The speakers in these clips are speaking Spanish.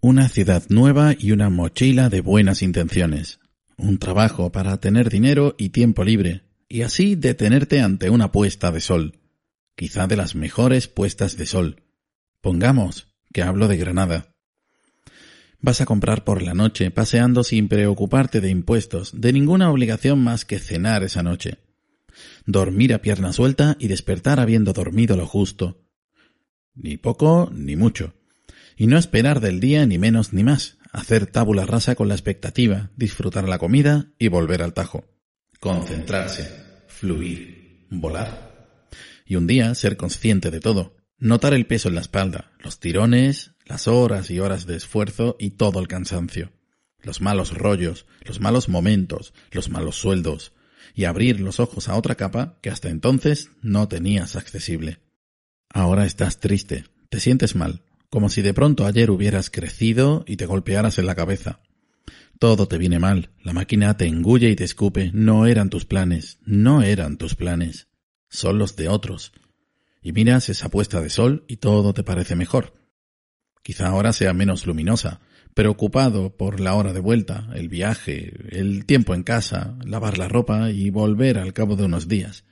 Una ciudad nueva y una mochila de buenas intenciones. Un trabajo para tener dinero y tiempo libre, y así detenerte ante una puesta de sol. Quizá de las mejores puestas de sol. Pongamos que hablo de Granada. Vas a comprar por la noche, paseando sin preocuparte de impuestos, de ninguna obligación más que cenar esa noche. Dormir a pierna suelta y despertar habiendo dormido lo justo. Ni poco ni mucho y no esperar del día ni menos ni más, hacer tábula rasa con la expectativa, disfrutar la comida y volver al tajo. Concentrarse, fluir, volar. Y un día ser consciente de todo, notar el peso en la espalda, los tirones, las horas y horas de esfuerzo y todo el cansancio, los malos rollos, los malos momentos, los malos sueldos, y abrir los ojos a otra capa que hasta entonces no tenías accesible. Ahora estás triste, te sientes mal, como si de pronto ayer hubieras crecido y te golpearas en la cabeza. Todo te viene mal, la máquina te engulle y te escupe, no eran tus planes, no eran tus planes, son los de otros. Y miras esa puesta de sol y todo te parece mejor. Quizá ahora sea menos luminosa, preocupado por la hora de vuelta, el viaje, el tiempo en casa, lavar la ropa y volver al cabo de unos días.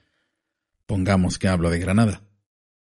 Pongamos que hablo de Granada.